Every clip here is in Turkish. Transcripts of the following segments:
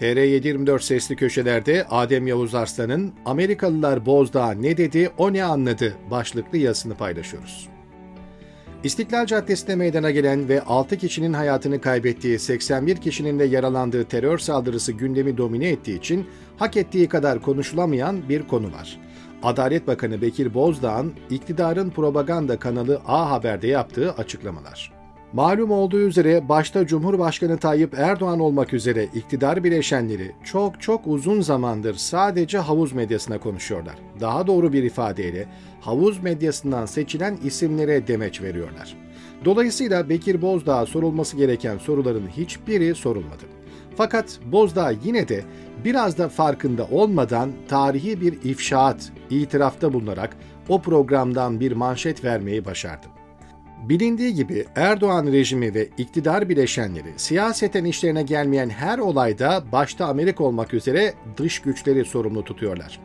TR724 sesli köşelerde Adem Yavuz Arslan'ın Amerikalılar Bozdağ ne dedi o ne anladı başlıklı yazısını paylaşıyoruz. İstiklal Caddesi'nde meydana gelen ve 6 kişinin hayatını kaybettiği 81 kişinin de yaralandığı terör saldırısı gündemi domine ettiği için hak ettiği kadar konuşulamayan bir konu var. Adalet Bakanı Bekir Bozdağ'ın iktidarın propaganda kanalı A Haber'de yaptığı açıklamalar. Malum olduğu üzere başta Cumhurbaşkanı Tayyip Erdoğan olmak üzere iktidar bileşenleri çok çok uzun zamandır sadece havuz medyasına konuşuyorlar. Daha doğru bir ifadeyle havuz medyasından seçilen isimlere demeç veriyorlar. Dolayısıyla Bekir Bozdağ'a sorulması gereken soruların hiçbiri sorulmadı. Fakat Bozdağ yine de biraz da farkında olmadan tarihi bir ifşaat, itirafta bulunarak o programdan bir manşet vermeyi başardı. Bilindiği gibi Erdoğan rejimi ve iktidar bileşenleri siyaseten işlerine gelmeyen her olayda başta Amerika olmak üzere dış güçleri sorumlu tutuyorlar.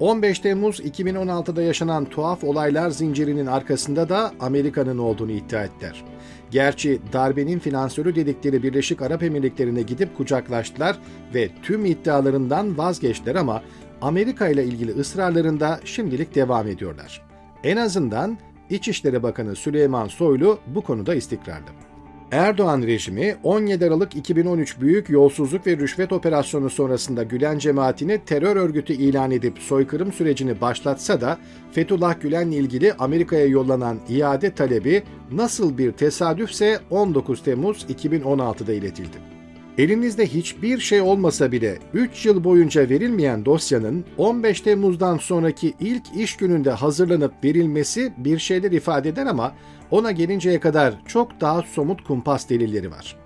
15 Temmuz 2016'da yaşanan tuhaf olaylar zincirinin arkasında da Amerika'nın olduğunu iddia ettiler. Gerçi darbenin finansörü dedikleri Birleşik Arap Emirlikleri'ne gidip kucaklaştılar ve tüm iddialarından vazgeçtiler ama Amerika ile ilgili ısrarlarında şimdilik devam ediyorlar. En azından İçişleri Bakanı Süleyman Soylu bu konuda istikrarlı. Erdoğan rejimi 17 Aralık 2013 büyük yolsuzluk ve rüşvet operasyonu sonrasında Gülen cemaatini terör örgütü ilan edip soykırım sürecini başlatsa da Fethullah Gülen'le ilgili Amerika'ya yollanan iade talebi nasıl bir tesadüfse 19 Temmuz 2016'da iletildi. Elinizde hiçbir şey olmasa bile 3 yıl boyunca verilmeyen dosyanın 15 Temmuz'dan sonraki ilk iş gününde hazırlanıp verilmesi bir şeyler ifade eder ama ona gelinceye kadar çok daha somut kumpas delilleri var.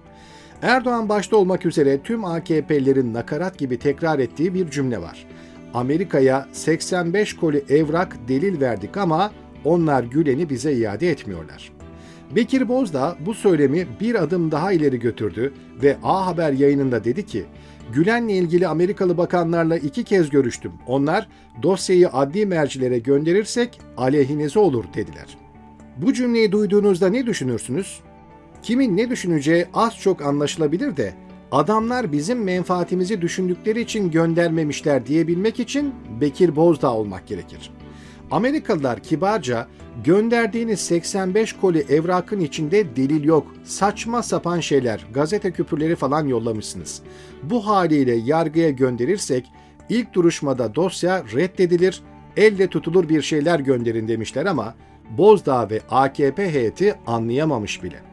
Erdoğan başta olmak üzere tüm AKP'lerin nakarat gibi tekrar ettiği bir cümle var. Amerika'ya 85 koli evrak delil verdik ama onlar Gülen'i bize iade etmiyorlar.'' Bekir Bozdağ bu söylemi bir adım daha ileri götürdü ve A Haber yayınında dedi ki, Gülen'le ilgili Amerikalı bakanlarla iki kez görüştüm. Onlar dosyayı adli mercilere gönderirsek aleyhinize olur dediler. Bu cümleyi duyduğunuzda ne düşünürsünüz? Kimin ne düşüneceği az çok anlaşılabilir de adamlar bizim menfaatimizi düşündükleri için göndermemişler diyebilmek için Bekir Bozdağ olmak gerekir. Amerikalılar kibarca gönderdiğiniz 85 koli evrakın içinde delil yok, saçma sapan şeyler, gazete küpürleri falan yollamışsınız. Bu haliyle yargıya gönderirsek ilk duruşmada dosya reddedilir, elle tutulur bir şeyler gönderin demişler ama Bozdağ ve AKP heyeti anlayamamış bile.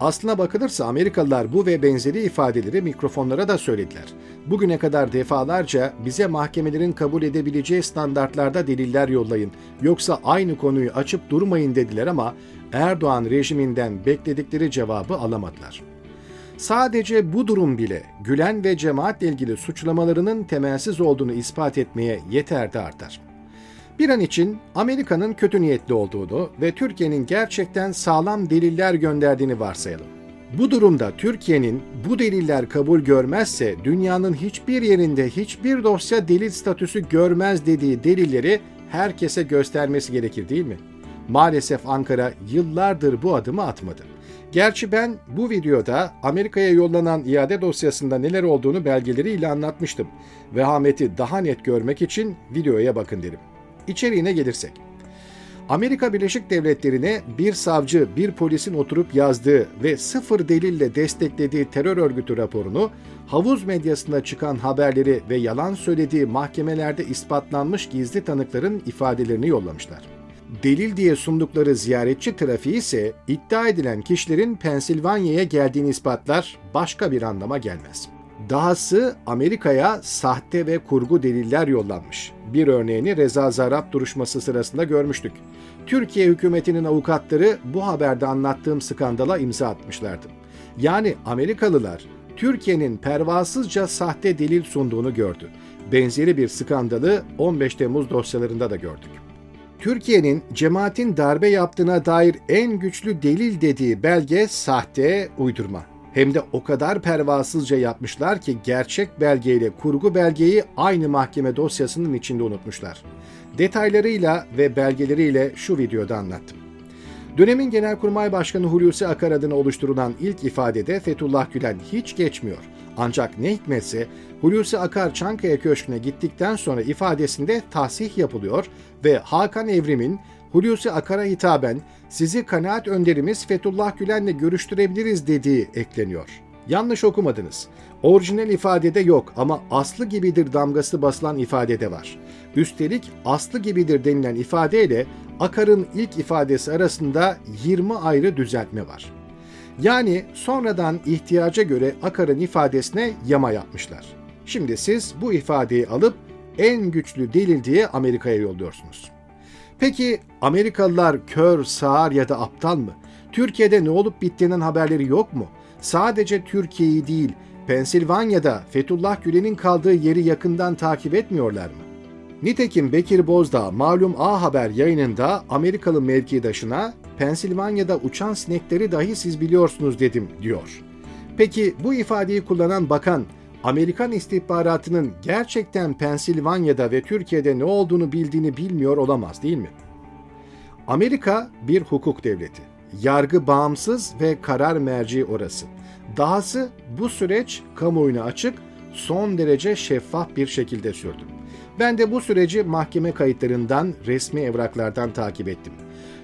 Aslına bakılırsa Amerikalılar bu ve benzeri ifadeleri mikrofonlara da söylediler. Bugüne kadar defalarca bize mahkemelerin kabul edebileceği standartlarda deliller yollayın, yoksa aynı konuyu açıp durmayın dediler ama Erdoğan rejiminden bekledikleri cevabı alamadılar. Sadece bu durum bile Gülen ve cemaatle ilgili suçlamalarının temelsiz olduğunu ispat etmeye yeterdi artar. Bir an için Amerika'nın kötü niyetli olduğunu ve Türkiye'nin gerçekten sağlam deliller gönderdiğini varsayalım. Bu durumda Türkiye'nin bu deliller kabul görmezse dünyanın hiçbir yerinde hiçbir dosya delil statüsü görmez dediği delilleri herkese göstermesi gerekir değil mi? Maalesef Ankara yıllardır bu adımı atmadı. Gerçi ben bu videoda Amerika'ya yollanan iade dosyasında neler olduğunu belgeleriyle anlatmıştım. Vehameti daha net görmek için videoya bakın derim. İçeriğine gelirsek. Amerika Birleşik Devletleri'ne bir savcı, bir polisin oturup yazdığı ve sıfır delille desteklediği terör örgütü raporunu, havuz medyasında çıkan haberleri ve yalan söylediği mahkemelerde ispatlanmış gizli tanıkların ifadelerini yollamışlar. Delil diye sundukları ziyaretçi trafiği ise iddia edilen kişilerin Pensilvanya'ya geldiğini ispatlar başka bir anlama gelmez. Dahası Amerika'ya sahte ve kurgu deliller yollanmış. Bir örneğini Reza Zarrab duruşması sırasında görmüştük. Türkiye hükümetinin avukatları bu haberde anlattığım skandala imza atmışlardı. Yani Amerikalılar Türkiye'nin pervasızca sahte delil sunduğunu gördü. Benzeri bir skandalı 15 Temmuz dosyalarında da gördük. Türkiye'nin cemaatin darbe yaptığına dair en güçlü delil dediği belge sahte, uydurma. Hem de o kadar pervasızca yapmışlar ki gerçek belgeyle kurgu belgeyi aynı mahkeme dosyasının içinde unutmuşlar. Detaylarıyla ve belgeleriyle şu videoda anlattım. Dönemin Genelkurmay Başkanı Hulusi Akar adına oluşturulan ilk ifadede Fethullah Gülen hiç geçmiyor. Ancak ne hikmetse Hulusi Akar Çankaya Köşkü'ne gittikten sonra ifadesinde tahsih yapılıyor ve Hakan Evrim'in Hulusi Akar'a hitaben sizi kanaat önderimiz Fethullah Gülen'le görüştürebiliriz dediği ekleniyor. Yanlış okumadınız. Orijinal ifadede yok ama aslı gibidir damgası basılan ifadede var. Üstelik aslı gibidir denilen ifadeyle Akar'ın ilk ifadesi arasında 20 ayrı düzeltme var. Yani sonradan ihtiyaca göre Akar'ın ifadesine yama yapmışlar. Şimdi siz bu ifadeyi alıp en güçlü delil diye Amerika'ya yolluyorsunuz. Peki Amerikalılar kör, sağır ya da aptal mı? Türkiye'de ne olup bittiğinin haberleri yok mu? Sadece Türkiye'yi değil, Pensilvanya'da Fethullah Gülen'in kaldığı yeri yakından takip etmiyorlar mı? Nitekim Bekir Bozdağ malum A Haber yayınında Amerikalı mevkidaşına Pensilvanya'da uçan sinekleri dahi siz biliyorsunuz dedim diyor. Peki bu ifadeyi kullanan bakan Amerikan istihbaratının gerçekten Pensilvanya'da ve Türkiye'de ne olduğunu bildiğini bilmiyor olamaz değil mi? Amerika bir hukuk devleti. Yargı bağımsız ve karar merci orası. Dahası bu süreç kamuoyuna açık, son derece şeffaf bir şekilde sürdü. Ben de bu süreci mahkeme kayıtlarından, resmi evraklardan takip ettim.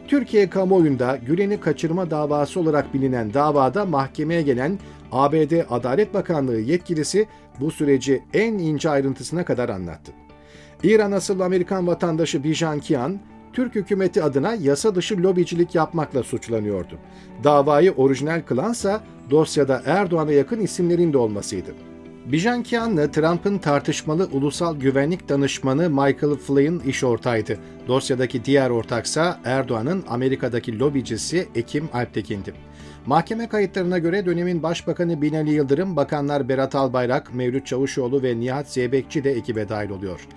Türkiye kamuoyunda Gülen'i kaçırma davası olarak bilinen davada mahkemeye gelen ABD Adalet Bakanlığı yetkilisi bu süreci en ince ayrıntısına kadar anlattı. İran asıllı Amerikan vatandaşı Bijan Kian, Türk hükümeti adına yasa dışı lobicilik yapmakla suçlanıyordu. Davayı orijinal kılansa dosyada Erdoğan'a yakın isimlerin de olmasıydı. Bijan Kian'la Trump'ın tartışmalı ulusal güvenlik danışmanı Michael Flynn iş ortağıydı. Dosyadaki diğer ortaksa Erdoğan'ın Amerika'daki lobicisi Ekim Alptekin'di. Mahkeme kayıtlarına göre dönemin Başbakanı Binali Yıldırım, bakanlar Berat Albayrak, Mevlüt Çavuşoğlu ve Nihat Zeybekçi de ekibe dahil oluyor.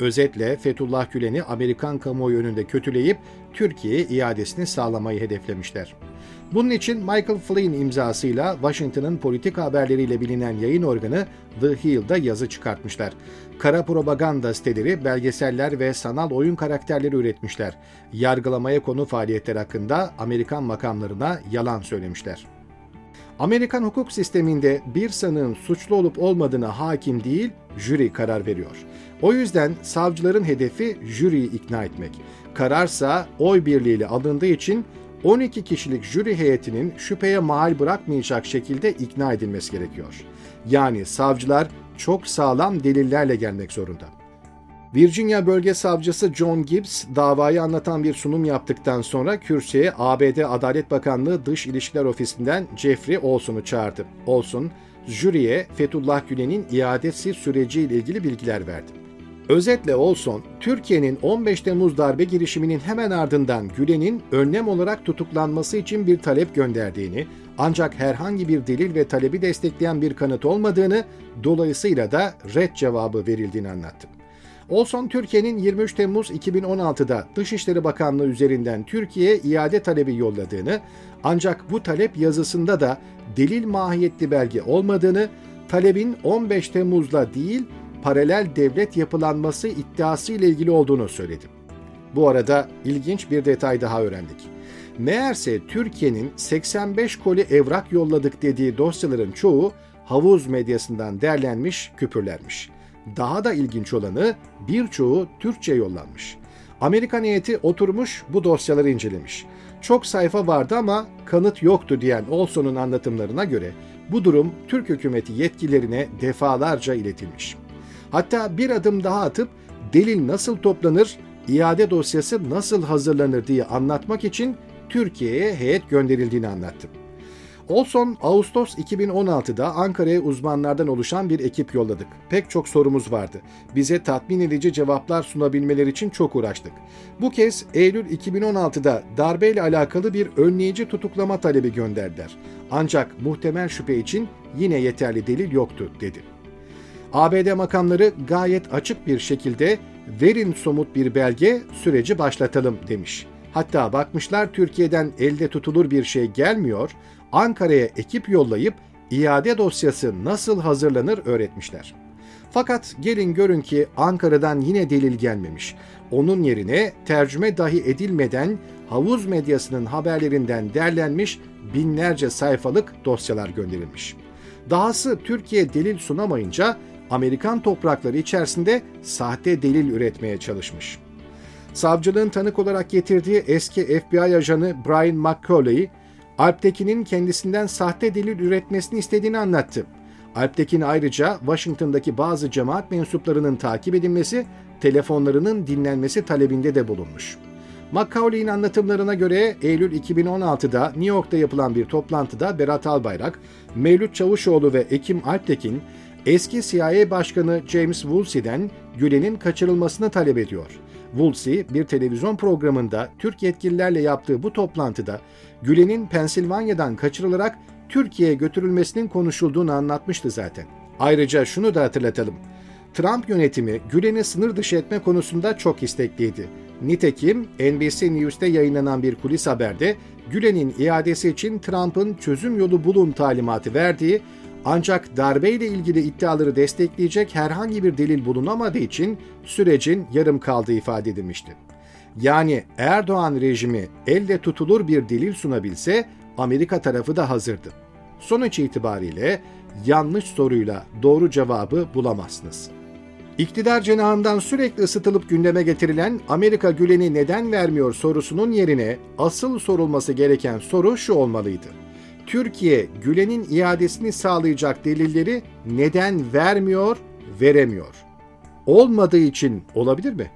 Özetle Fethullah Gülen'i Amerikan kamuoyu önünde kötüleyip Türkiye'ye iadesini sağlamayı hedeflemişler. Bunun için Michael Flynn imzasıyla Washington'ın politik haberleriyle bilinen yayın organı The Hill'da yazı çıkartmışlar. Kara propaganda siteleri, belgeseller ve sanal oyun karakterleri üretmişler. Yargılamaya konu faaliyetler hakkında Amerikan makamlarına yalan söylemişler. Amerikan hukuk sisteminde bir sanığın suçlu olup olmadığına hakim değil, jüri karar veriyor. O yüzden savcıların hedefi jüriyi ikna etmek. Kararsa oy birliğiyle alındığı için 12 kişilik jüri heyetinin şüpheye mahal bırakmayacak şekilde ikna edilmesi gerekiyor. Yani savcılar çok sağlam delillerle gelmek zorunda. Virginia Bölge Savcısı John Gibbs davayı anlatan bir sunum yaptıktan sonra kürsüye ABD Adalet Bakanlığı Dış İlişkiler Ofisi'nden Jeffrey Olson'u çağırdı. Olson, jüriye Fethullah Gülen'in iadesi süreciyle ilgili bilgiler verdi. Özetle Olson, Türkiye'nin 15 Temmuz darbe girişiminin hemen ardından Gülen'in önlem olarak tutuklanması için bir talep gönderdiğini, ancak herhangi bir delil ve talebi destekleyen bir kanıt olmadığını, dolayısıyla da red cevabı verildiğini anlattı. Olson, Türkiye'nin 23 Temmuz 2016'da Dışişleri Bakanlığı üzerinden Türkiye'ye iade talebi yolladığını, ancak bu talep yazısında da delil mahiyetli belge olmadığını, talebin 15 Temmuz'la değil paralel devlet yapılanması iddiası ile ilgili olduğunu söyledi. Bu arada ilginç bir detay daha öğrendik. Meğerse Türkiye'nin 85 koli evrak yolladık dediği dosyaların çoğu havuz medyasından derlenmiş, küpürlenmiş. Daha da ilginç olanı birçoğu Türkçe yollanmış. Amerikan heyeti oturmuş bu dosyaları incelemiş. Çok sayfa vardı ama kanıt yoktu diyen Olson'un anlatımlarına göre bu durum Türk hükümeti yetkililerine defalarca iletilmiş. Hatta bir adım daha atıp delil nasıl toplanır, iade dosyası nasıl hazırlanır diye anlatmak için Türkiye'ye heyet gönderildiğini anlattı. Olson, Ağustos 2016'da Ankara'ya uzmanlardan oluşan bir ekip yolladık. Pek çok sorumuz vardı. Bize tatmin edici cevaplar sunabilmeleri için çok uğraştık. Bu kez Eylül 2016'da darbeyle alakalı bir önleyici tutuklama talebi gönderdiler. Ancak muhtemel şüphe için yine yeterli delil yoktu dedi. ABD makamları gayet açık bir şekilde verin somut bir belge süreci başlatalım demiş. Hatta bakmışlar Türkiye'den elde tutulur bir şey gelmiyor, Ankara'ya ekip yollayıp iade dosyası nasıl hazırlanır öğretmişler. Fakat gelin görün ki Ankara'dan yine delil gelmemiş. Onun yerine tercüme dahi edilmeden havuz medyasının haberlerinden derlenmiş binlerce sayfalık dosyalar gönderilmiş. Dahası Türkiye delil sunamayınca Amerikan toprakları içerisinde sahte delil üretmeye çalışmış. Savcılığın tanık olarak getirdiği eski FBI ajanı Brian McCauley, Alptekin'in kendisinden sahte delil üretmesini istediğini anlattı. Alptekin ayrıca Washington'daki bazı cemaat mensuplarının takip edilmesi, telefonlarının dinlenmesi talebinde de bulunmuş. Macauley'in anlatımlarına göre Eylül 2016'da New York'ta yapılan bir toplantıda Berat Albayrak, Mevlüt Çavuşoğlu ve Ekim Alptekin, eski CIA Başkanı James Woolsey'den Gülen'in kaçırılmasını talep ediyor. Woolsey bir televizyon programında Türk yetkililerle yaptığı bu toplantıda Gülen'in Pensilvanya'dan kaçırılarak Türkiye'ye götürülmesinin konuşulduğunu anlatmıştı zaten. Ayrıca şunu da hatırlatalım. Trump yönetimi Gülen'i sınır dışı etme konusunda çok istekliydi. Nitekim NBC News'te yayınlanan bir kulis haberde Gülen'in iadesi için Trump'ın çözüm yolu bulun talimatı verdiği ancak darbeyle ilgili iddiaları destekleyecek herhangi bir delil bulunamadığı için sürecin yarım kaldığı ifade edilmişti. Yani Erdoğan rejimi elde tutulur bir delil sunabilse Amerika tarafı da hazırdı. Sonuç itibariyle yanlış soruyla doğru cevabı bulamazsınız. İktidar cenahından sürekli ısıtılıp gündeme getirilen Amerika Gülen'i neden vermiyor sorusunun yerine asıl sorulması gereken soru şu olmalıydı. Türkiye Gülen'in iadesini sağlayacak delilleri neden vermiyor, veremiyor? Olmadığı için olabilir mi?